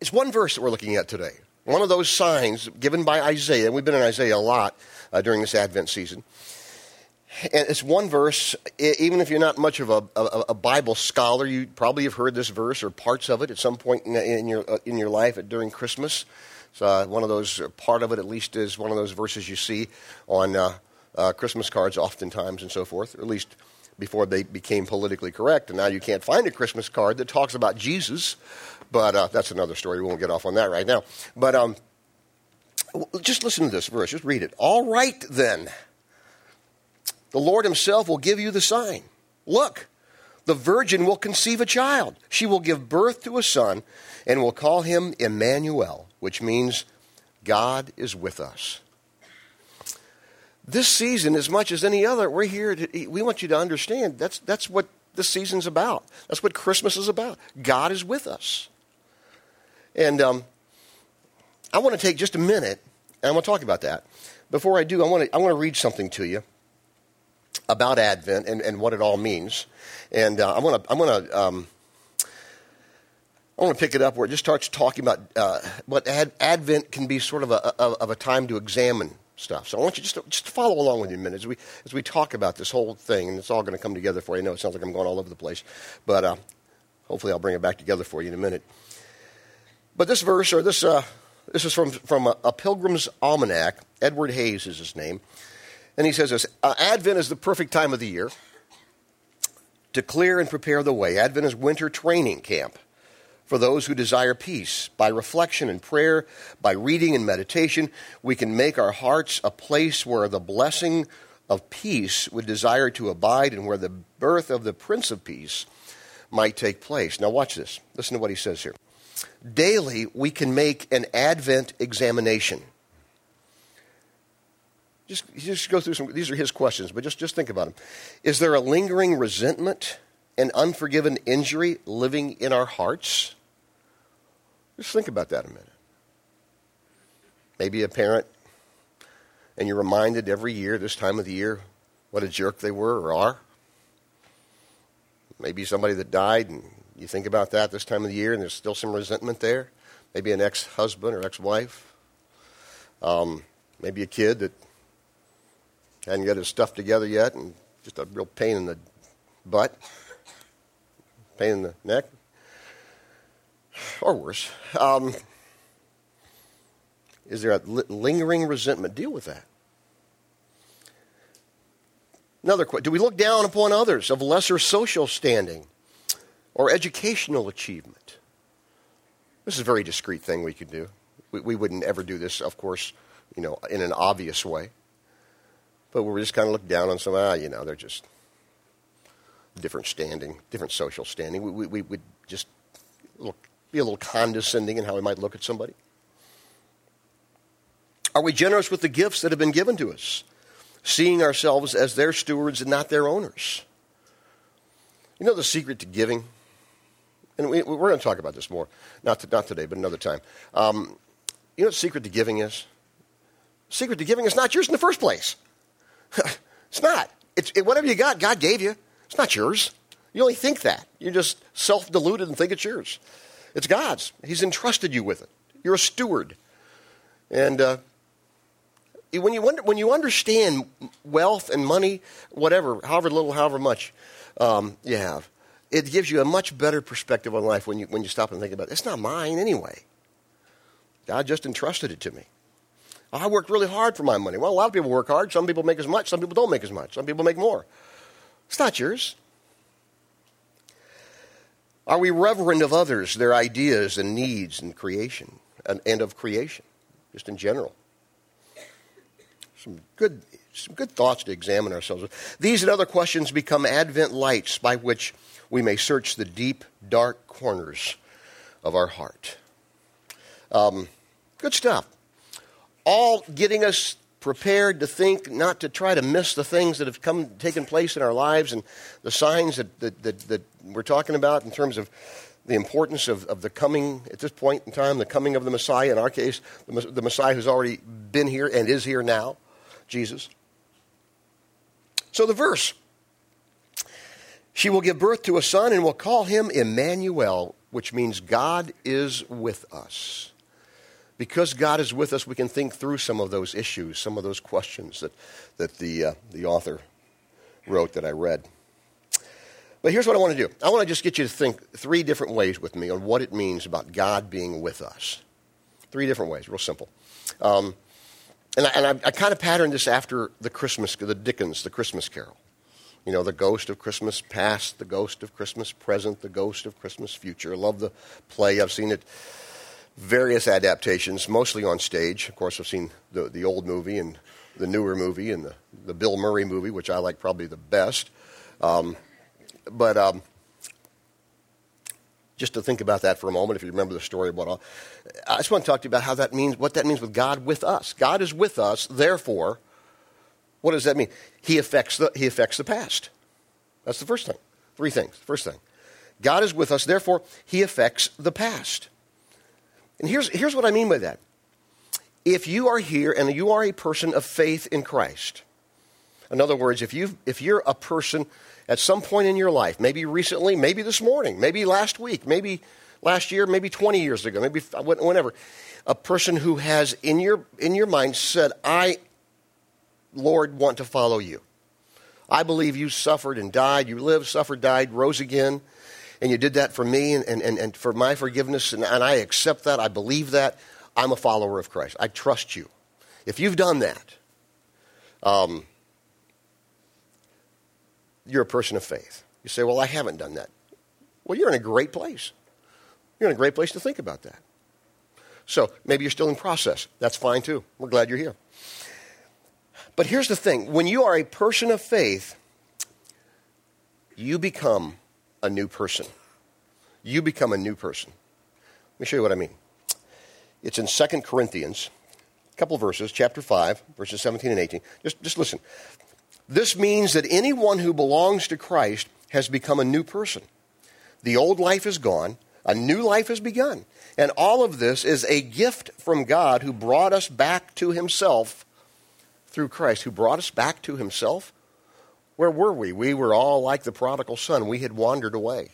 it's one verse that we're looking at today. One of those signs given by Isaiah. We've been in Isaiah a lot uh, during this Advent season. And it's one verse, even if you're not much of a, a, a, Bible scholar, you probably have heard this verse or parts of it at some point in, in your, uh, in your life during Christmas. It's uh, one of those, part of it at least is one of those verses you see on uh, uh, Christmas cards oftentimes and so forth, or at least before they became politically correct. And now you can't find a Christmas card that talks about Jesus, but uh, that's another story. We won't get off on that right now. But um, just listen to this verse, just read it. All right then. The Lord Himself will give you the sign. Look, the virgin will conceive a child. She will give birth to a son and will call him Emmanuel, which means God is with us. This season, as much as any other, we're here to, we want you to understand that's, that's what this season's about. That's what Christmas is about. God is with us. And um, I want to take just a minute, and I'm going to talk about that. Before I do, I want to, I want to read something to you about Advent and, and what it all means. And uh, I'm going to I'm going to um, I want to pick it up where it just starts talking about uh, what ad, Advent can be sort of a, a, of a time to examine stuff. So I want you just to, just to follow along with me a minute as we as we talk about this whole thing, and it's all going to come together for you. I know it sounds like I'm going all over the place, but uh, hopefully I'll bring it back together for you in a minute. But this verse, or this uh, this is from from a, a Pilgrim's Almanac. Edward Hays is his name. And he says this uh, Advent is the perfect time of the year to clear and prepare the way. Advent is winter training camp for those who desire peace. By reflection and prayer, by reading and meditation, we can make our hearts a place where the blessing of peace would desire to abide and where the birth of the Prince of Peace might take place. Now, watch this. Listen to what he says here. Daily, we can make an Advent examination just, just go through some, these are his questions, but just, just think about them. Is there a lingering resentment and unforgiven injury living in our hearts? Just think about that a minute. Maybe a parent, and you're reminded every year, this time of the year, what a jerk they were or are. Maybe somebody that died, and you think about that this time of the year, and there's still some resentment there. Maybe an ex husband or ex wife. Um, maybe a kid that Hadn't got his stuff together yet, and just a real pain in the butt, pain in the neck, or worse. Um, is there a lingering resentment? Deal with that. Another question Do we look down upon others of lesser social standing or educational achievement? This is a very discreet thing we could do. We, we wouldn't ever do this, of course, you know, in an obvious way. But we just kind of look down on some, ah, you know, they're just different standing, different social standing. We, we, we would just look, be a little condescending in how we might look at somebody. Are we generous with the gifts that have been given to us, seeing ourselves as their stewards and not their owners? You know the secret to giving? And we, are going to talk about this more, not, to, not today, but another time. Um, you know what the secret to giving is? secret to giving is not yours in the first place. it's not. It's, it, whatever you got, God gave you. It's not yours. You only think that. You're just self deluded and think it's yours. It's God's. He's entrusted you with it. You're a steward. And uh, when, you wonder, when you understand wealth and money, whatever, however little, however much um, you have, it gives you a much better perspective on life when you, when you stop and think about it. It's not mine anyway. God just entrusted it to me. I worked really hard for my money. Well, a lot of people work hard. Some people make as much. Some people don't make as much. Some people make more. It's not yours. Are we reverent of others, their ideas and needs and creation, and, and of creation, just in general? Some good, some good thoughts to examine ourselves with. These and other questions become Advent lights by which we may search the deep, dark corners of our heart. Um, good stuff all getting us prepared to think, not to try to miss the things that have come taken place in our lives and the signs that, that, that, that we're talking about in terms of the importance of, of the coming, at this point in time, the coming of the Messiah. In our case, the, the Messiah who's already been here and is here now, Jesus. So the verse She will give birth to a son and will call him Emmanuel, which means God is with us. Because God is with us, we can think through some of those issues, some of those questions that, that the, uh, the author wrote that I read. But here's what I want to do I want to just get you to think three different ways with me on what it means about God being with us. Three different ways, real simple. Um, and I, I, I kind of patterned this after the Christmas, the Dickens, the Christmas Carol. You know, the ghost of Christmas past, the ghost of Christmas present, the ghost of Christmas future. I love the play. I've seen it various adaptations, mostly on stage. Of course, I've seen the, the old movie and the newer movie and the, the Bill Murray movie, which I like probably the best. Um, but um, just to think about that for a moment, if you remember the story about all, I just want to talk to you about how that means, what that means with God with us. God is with us, therefore, what does that mean? He affects the, he affects the past. That's the first thing. Three things. First thing. God is with us, therefore, he affects the past. And here's, here's what I mean by that. If you are here and you are a person of faith in Christ, in other words, if, you if you're a person at some point in your life, maybe recently, maybe this morning, maybe last week, maybe last year, maybe 20 years ago, maybe whenever, a person who has in your, in your mind said, I, Lord, want to follow you. I believe you suffered and died, you lived, suffered, died, rose again, and you did that for me and, and, and for my forgiveness, and, and I accept that, I believe that. I'm a follower of Christ. I trust you. If you've done that, um, you're a person of faith. You say, Well, I haven't done that. Well, you're in a great place. You're in a great place to think about that. So maybe you're still in process. That's fine too. We're glad you're here. But here's the thing when you are a person of faith, you become a new person. You become a new person. Let me show you what I mean. It's in 2 Corinthians, a couple verses, chapter 5, verses 17 and 18. Just, just listen. This means that anyone who belongs to Christ has become a new person. The old life is gone, a new life has begun. And all of this is a gift from God who brought us back to himself through Christ, who brought us back to himself. Where were we? We were all like the prodigal son. We had wandered away.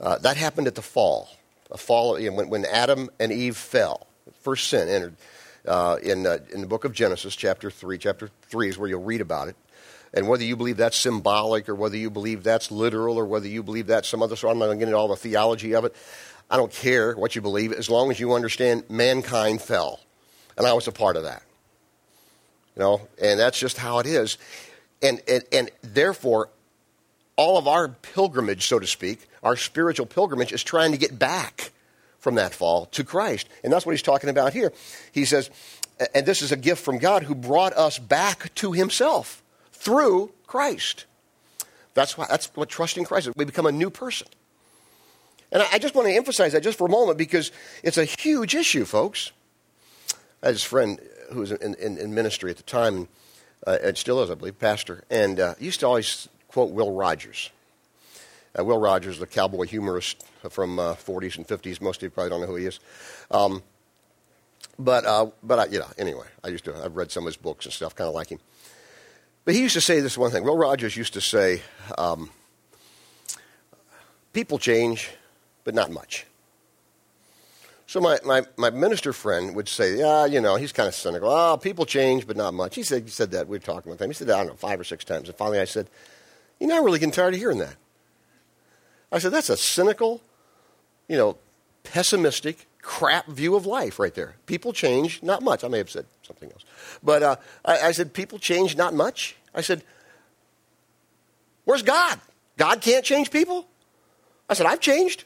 Uh, that happened at the fall. A fall when, when, Adam and Eve fell. First sin entered uh, in, uh, in the book of Genesis, chapter 3. Chapter 3 is where you'll read about it. And whether you believe that's symbolic or whether you believe that's literal or whether you believe that's some other sort, I'm not going to get into all the theology of it. I don't care what you believe as long as you understand mankind fell. And I was a part of that. You know, and that's just how it is. And, and, and therefore, all of our pilgrimage, so to speak, our spiritual pilgrimage is trying to get back from that fall to Christ. And that's what he's talking about here. He says, and this is a gift from God who brought us back to himself through Christ. That's, why, that's what trusting Christ is. We become a new person. And I, I just want to emphasize that just for a moment because it's a huge issue, folks. This friend who was in, in, in ministry at the time, uh, and still is, I believe, pastor, and uh, used to always quote Will Rogers. Uh, Will Rogers, the cowboy humorist from uh, 40s and 50s. Most of you probably don't know who he is. Um, but, uh, but I, you know, anyway, I used to, I've read some of his books and stuff, kind of like him. But he used to say this one thing. Will Rogers used to say, um, people change, but not much. So my, my, my minister friend would say, yeah, you know, he's kind of cynical. Oh, people change, but not much. He said, he said that. We were talking with him. He said that, I don't know, five or six times. And finally I said, you know, I'm really getting tired of hearing that. I said, that's a cynical, you know, pessimistic, crap view of life right there. People change, not much. I may have said something else. But uh, I, I said, people change, not much. I said, where's God? God can't change people? I said, I've changed.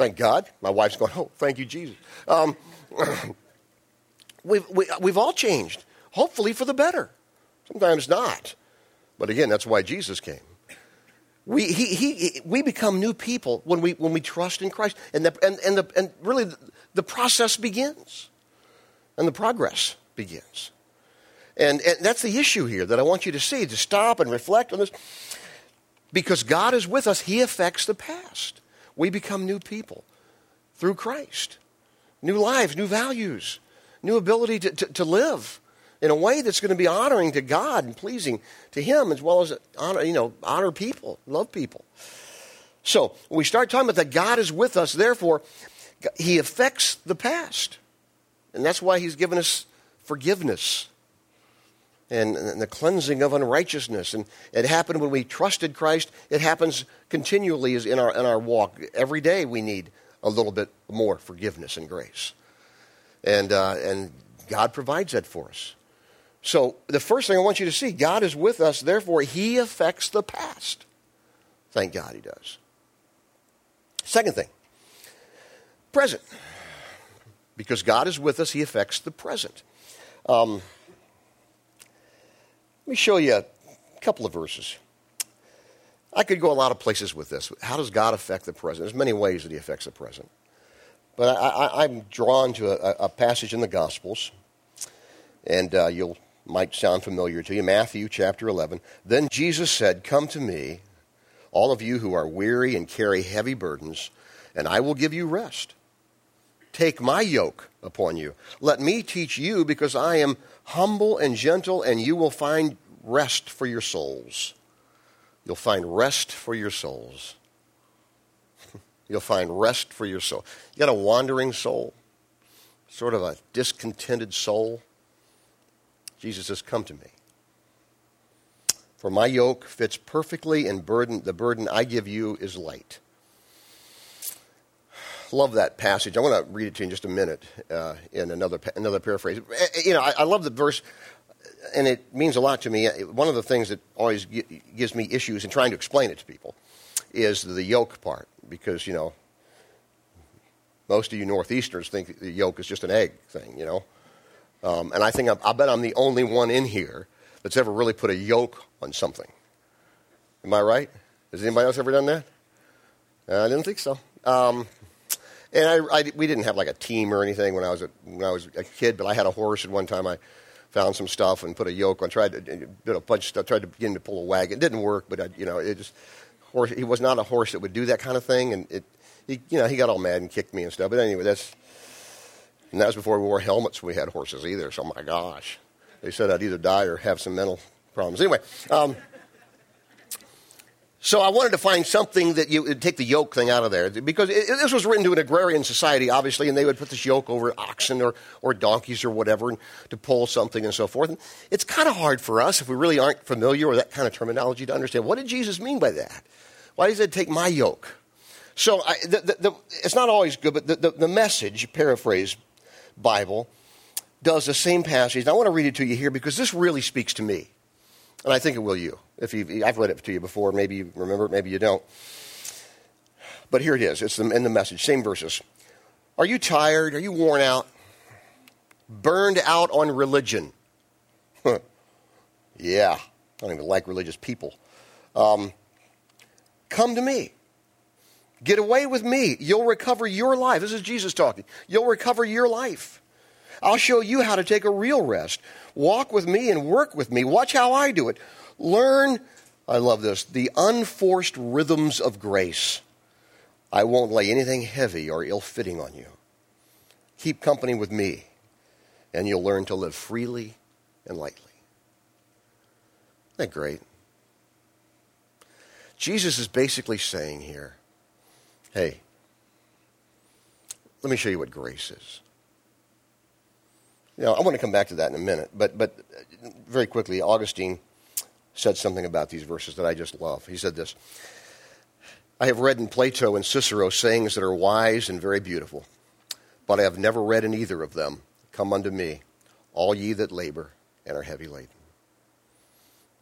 Thank God. My wife's going, oh, thank you, Jesus. Um, we've, we, have we have all changed, hopefully for the better. Sometimes not. But again, that's why Jesus came. We, he, he, we become new people when we, when we trust in Christ. And, the, and, and, the, and really, the, the process begins and the progress begins. And, and that's the issue here that I want you to see, to stop and reflect on this. Because God is with us, He affects the past. We become new people through Christ. New lives, new values, new ability to, to, to live in a way that's going to be honoring to God and pleasing to Him as well as honor, you know, honor people, love people. So, we start talking about that God is with us, therefore, He affects the past. And that's why He's given us forgiveness and, and, the cleansing of unrighteousness. And it happened when we trusted Christ. It happens continually in our, in our walk. Every day we need a little bit more forgiveness and grace. And, uh, and God provides that for us. So the first thing I want you to see, God is with us, therefore He affects the past. Thank God He does. Second thing, present. Because God is with us, He affects the present. Um, me show you a couple of verses. I could go a lot of places with this. How does God affect the present? There's many ways that He affects the present. But I, am drawn to a, a, passage in the Gospels, and uh, you'll might sound familiar to you. Matthew chapter 11. Then Jesus said, Come to me, all of you who are weary and carry heavy burdens, and I will give you rest. Take my yoke upon you. Let me teach you, because I am humble and gentle, and you will find rest for your souls. You'll find rest for your souls. You'll find rest for your soul. You got a wandering soul, sort of a discontented soul. Jesus says, Come to me. For my yoke fits perfectly, and burden, the burden I give you is light. Love that passage. I want to read it to you in just a minute uh, in another, another paraphrase. Eh, eh, you know, I, I love the verse and it means a lot to me. One of the things that always gives me issues in trying to explain it to people is the yoke part, because you know most of you northeasterners think the yoke is just an egg thing, you know. Um, and I think I bet I'm the only one in here that's ever really put a yoke on something. Am I right? Has anybody else ever done that? Uh, I didn't think so. Um, and I, I, we didn't have like a team or anything when I was a, when I was a kid, but I had a horse at one time. I found some stuff and put a yoke on. Tried to did a bunch of stuff. Tried to begin to pull a wagon. It didn't work, but I, you know, it just horse. He was not a horse that would do that kind of thing, and it, he, you know, he got all mad and kicked me and stuff. But anyway, that's and that was before we wore helmets. We had horses either. So my gosh, they said I'd either die or have some mental problems. Anyway. Um, so I wanted to find something that you would take the yoke thing out of there because it, this was written to an agrarian society, obviously, and they would put this yoke over oxen or, or donkeys or whatever to pull something and so forth. And it's kind of hard for us if we really aren't familiar with that kind of terminology to understand what did Jesus mean by that? Why does it take my yoke? So I, the, the, the, it's not always good, but the, the, message, paraphrase Bible, does the same passage. And I want to read it to you here because this really speaks to me. And I think it will you. If you I've read it to you before, maybe you remember it, maybe you don't. But here it is. It's in the message, same verses. Are you tired? Are you worn out? Burned out on religion? yeah, I don't even like religious people. Um, come to me. Get away with me. You'll recover your life. This is Jesus talking. You'll recover your life. I'll show you how to take a real rest. Walk with me and work with me. Watch how I do it. Learn, I love this, the unforced rhythms of grace. I won't lay anything heavy or ill fitting on you. Keep company with me, and you'll learn to live freely and lightly. Isn't that great? Jesus is basically saying here hey, let me show you what grace is. Know, I want to come back to that in a minute, but, but uh, very quickly, Augustine said something about these verses that I just love. He said this I have read in Plato and Cicero sayings that are wise and very beautiful, but I have never read in either of them, Come unto me, all ye that labor and are heavy laden.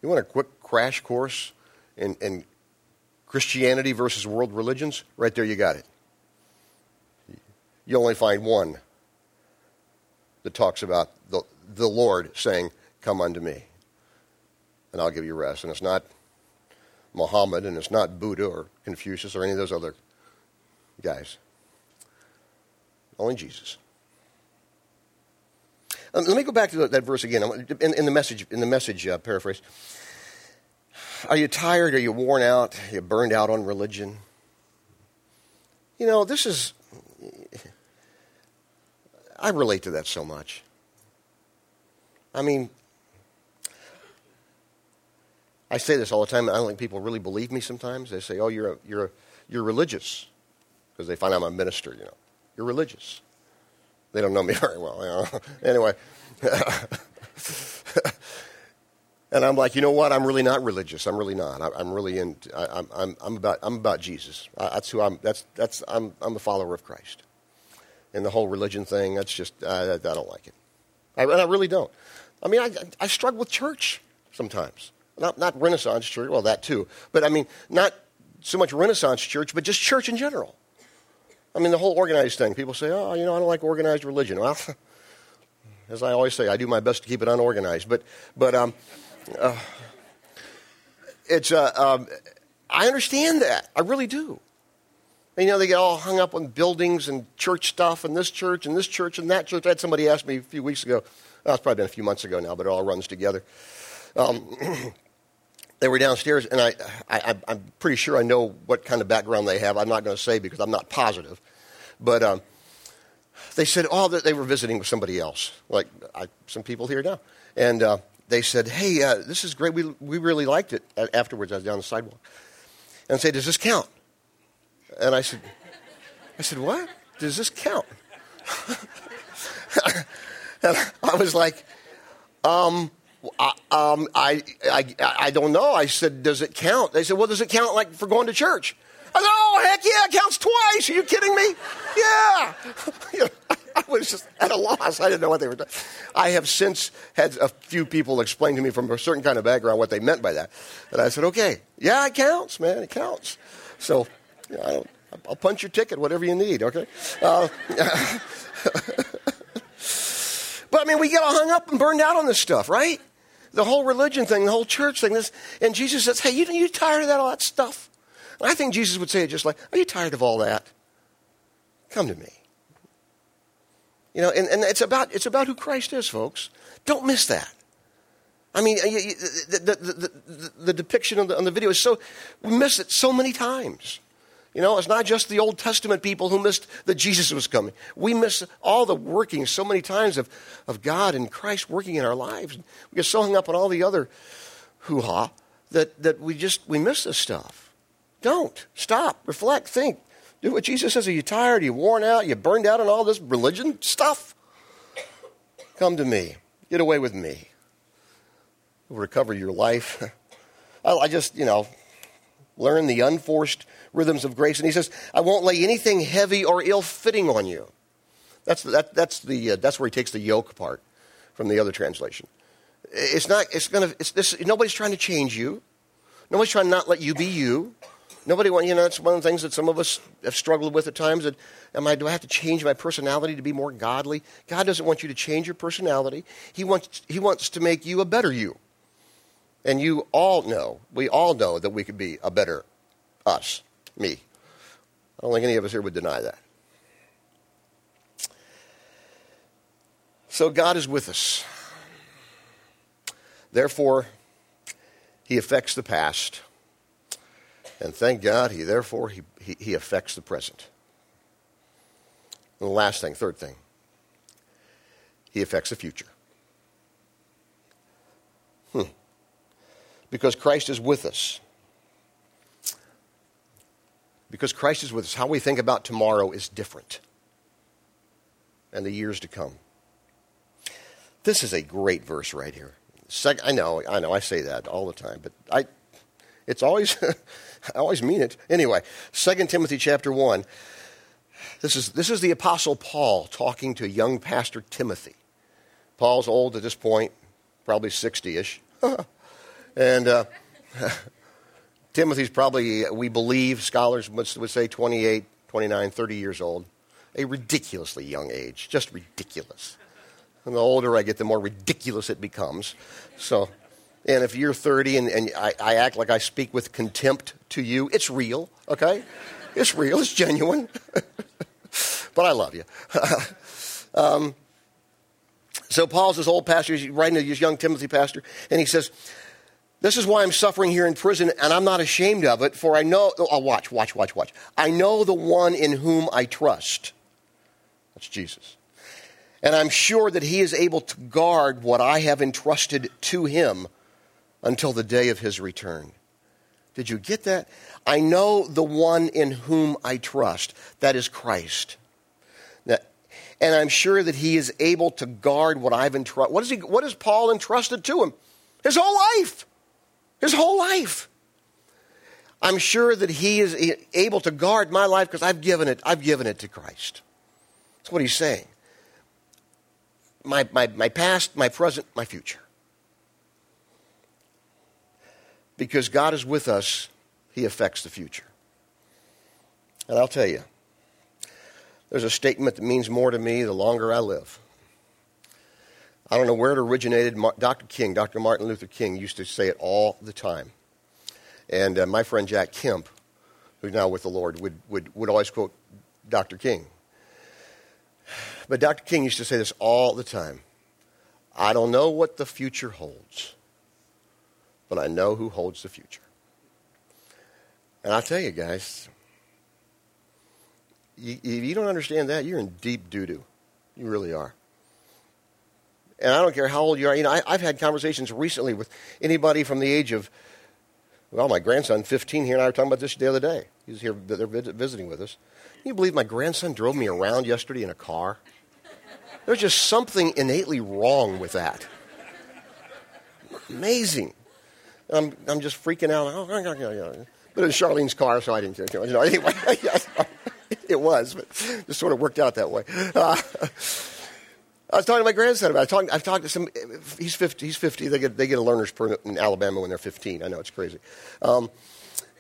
You want a quick crash course in, in Christianity versus world religions? Right there, you got it. You only find one that talks about the, the Lord saying, Come unto me, and I'll give you rest. And it's not Muhammad, and it's not Buddha or Confucius or any of those other guys. Only Jesus. Um, let me go back to that verse again in, in the message, in the message uh, paraphrase. Are you tired? Are you worn out? Are you burned out on religion? You know, this is I relate to that so much. I mean, I say this all the time. I don't think people really believe me sometimes. They say, oh, you're a, you're a, you're religious because they find out I'm a minister, you know. You're religious. They don't know me very well. You know? anyway. and I'm like, you know what? I'm really not religious. I'm really not. I, am really in. I, am I'm, I'm about. I'm about Jesus. I, that's who I'm. That's that's. I'm. I'm a follower of Christ. And the whole religion thing. That's just. I, I don't like it. I, and I really don't. I mean, I, I struggle with church sometimes. Not not Renaissance church. Well, that too. But I mean, not so much Renaissance church, but just church in general. I mean, the whole organized thing. People say, oh, you know, I don't like organized religion. Well, as I always say, I do my best to keep it unorganized. But, but um, uh, it's, uh, um, I understand that. I really do. You know, they get all hung up on buildings and church stuff and this church and this church and that church. I had somebody ask me a few weeks ago, oh, it's probably been a few months ago now, but it all runs together. Um, they were downstairs, and I, I, am pretty sure I know what kind of background they have. I'm not going to say because I'm not positive. But um, they said, oh, that they were visiting with somebody else, like I, some people here now. And uh, they said, hey, uh, this is great. We, we really liked it. Afterwards, I was down the sidewalk. And I said, does this count? And I said, I said, what? Does this count? and I was like, um, I, um, I, I, I don't know. I said, does it count? They said, well, does it count like for going to church? I said, oh, heck yeah, it counts twice. Are you kidding me? Yeah. know, I was just at a loss. I didn't know what they were doing. I have since had a few people explain to me from a certain kind of background what they meant by that. And I said, okay, yeah, it counts, man, it counts. So, you know, I'll punch your ticket, whatever you need, okay? Uh, but I mean, we get all hung up and burned out on this stuff, right? The whole religion thing, the whole church thing. This, and Jesus says, hey, you, you tired of that, all that stuff? And I think Jesus would say it just like, are you tired of all that? Come to me. You know, and, and it's, about, it's about who Christ is, folks. Don't miss that. I mean, the, the, the, the depiction on the, on the video is so, we miss it so many times. You know, it's not just the Old Testament people who missed that Jesus was coming. We miss all the working so many times of, of God and Christ working in our lives. We get so hung up on all the other hoo ha that, that we just we miss this stuff. Don't. Stop. Reflect. Think. Do what Jesus says. Are you tired? Are you worn out? Are you burned out on all this religion stuff? Come to me. Get away with me. Recover your life. I just, you know, learn the unforced rhythms of grace. And he says, I won't lay anything heavy or ill fitting on you. That's, that, that's, the, uh, that's where he takes the yoke part from the other translation. It's not, it's gonna, it's this, nobody's trying to change you. Nobody's trying to not let you be you. Nobody want, you know, that's one of the things that some of us have struggled with at times. That, am I, do I have to change my personality to be more godly? God doesn't want you to change your personality. He wants, he wants to make you a better you. And you all know, we all know that we could be a better us, me. I don't think any of us here would deny that. So God is with us. Therefore, He affects the past. And thank God, He therefore He, he, he affects the present. And the last thing, third thing, He affects the future. Because Christ is with us. Because Christ is with us, how we think about tomorrow is different and the years to come. This is a great verse right here. I know, I know, I say that all the time, but I, it's always, I always mean it. Anyway, 2 Timothy chapter 1. This is, this is the Apostle Paul talking to young pastor Timothy. Paul's old at this point, probably 60 ish. And uh, Timothy's probably, we believe, scholars would say 28, 29, 30 years old. A ridiculously young age, just ridiculous. And the older I get, the more ridiculous it becomes. So, and if you're 30 and, and I, I act like I speak with contempt to you, it's real, okay? It's real, it's genuine. but I love you. um, so Paul's this old pastor, he's writing to this young Timothy pastor, and he says, this is why I'm suffering here in prison, and I'm not ashamed of it, for I know, oh, uh, watch, watch, watch, watch. I know the one in whom I trust. That's Jesus. And I'm sure that he is able to guard what I have entrusted to him until the day of his return. Did you get that? I know the one in whom I trust. That is Christ. And I'm sure that he is able to guard what I've entrusted. What, is he, what has Paul entrusted to him? His whole life. His whole life. I'm sure that he is able to guard my life because I've given it, I've given it to Christ. That's what he's saying. My, my, my past, my present, my future. Because God is with us, he affects the future. And I'll tell you, there's a statement that means more to me the longer I live. I don't know where it originated. Dr. King, Dr. Martin Luther King, used to say it all the time. And uh, my friend Jack Kemp, who's now with the Lord, would, would, would always quote Dr. King. But Dr. King used to say this all the time I don't know what the future holds, but I know who holds the future. And I'll tell you guys, if you don't understand that, you're in deep doo doo. You really are. And I don't care how old you are. You know, I, have had conversations recently with anybody from the age of, well, my grandson, 15 here, and I were talking about this the other day. He's here, they're visiting with us. Can you believe my grandson drove me around yesterday in a car? There's just something innately wrong with that. Amazing. I'm, I'm just freaking out. Oh, but it was Charlene's car, so I didn't care too much. You know, anyway, it was, but it sort of worked out that way. Uh, I was talking to my grandson about it. Talking, I've talked to some, he's 50, he's 50. They get, they get a learner's permit in Alabama when they're 15. I know it's crazy. Um,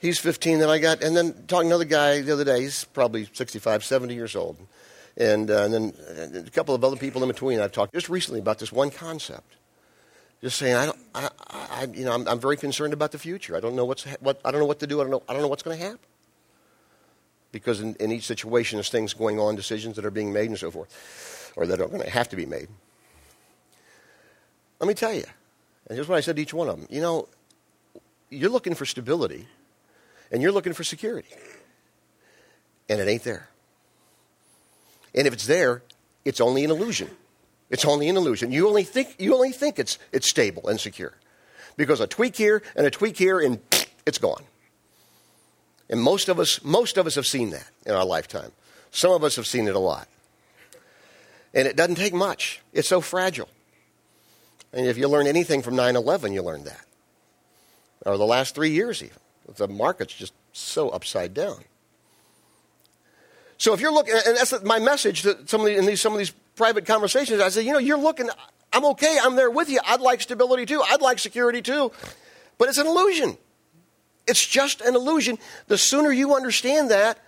he's 15, then I got, and then talking to another guy the other day, he's probably 65, 70 years old. And, uh, and then a couple of other people in between I've talked just recently about this one concept. Just saying, I don't, I, I you know, I'm, I'm, very concerned about the future. I don't know what's, what, I don't know what to do. I don't know, I don't know what's going to happen because in, in each situation there's things going on, decisions that are being made and so forth, or that are going to have to be made. Let me tell you, and here's what I said to each one of them. You know, you're looking for stability, and you're looking for security, and it ain't there. And if it's there, it's only an illusion. It's only an illusion. You only think, you only think it's, it's stable and secure. Because a tweak here and a tweak here, and it's gone. And most of us, most of us have seen that in our lifetime. Some of us have seen it a lot. And it doesn't take much. It's so fragile. And if you learn anything from 9 11, you learn that. Or the last three years, even. The market's just so upside down. So if you're looking, and that's my message to some of these, in these, some of these private conversations, I say, you know, you're looking, I'm okay, I'm there with you. I'd like stability too. I'd like security too. But it's an illusion. It's just an illusion. The sooner you understand that,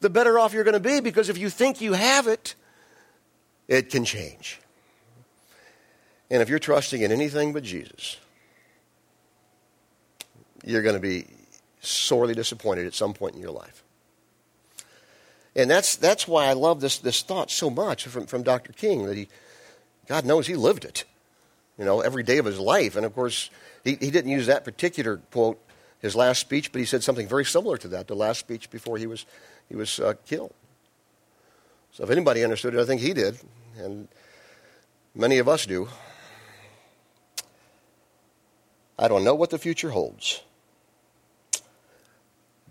the better off you're going to be because if you think you have it, it can change. And if you're trusting in anything but Jesus, you're going to be sorely disappointed at some point in your life. And that's, that's why I love this, this thought so much from, from Dr. King that he, God knows he lived it, you know, every day of his life. And of course, he, he didn't use that particular quote his last speech, but he said something very similar to that, the last speech before he was, he was uh, killed. So if anybody understood it, I think he did, and many of us do. I don't know what the future holds,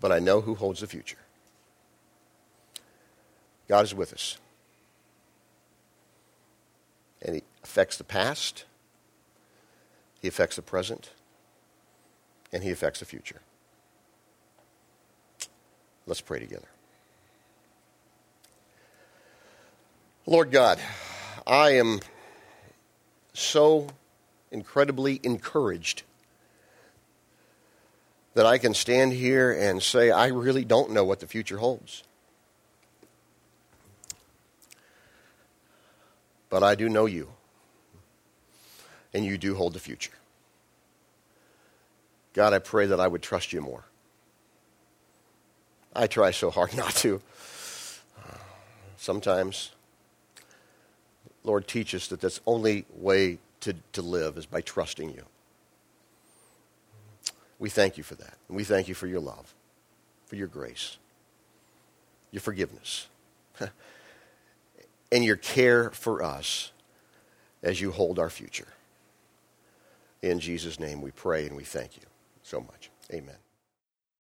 but I know who holds the future. God is with us. And He affects the past, He affects the present, and He affects the future. Let's pray together. Lord God, I am so incredibly encouraged that I can stand here and say, I really don't know what the future holds. But I do know you, and you do hold the future. God, I pray that I would trust you more. I try so hard not to. Sometimes, Lord, teach us that the only way to, to live is by trusting you. We thank you for that. And we thank you for your love, for your grace, your forgiveness, and your care for us as you hold our future. In Jesus' name we pray and we thank you so much. Amen.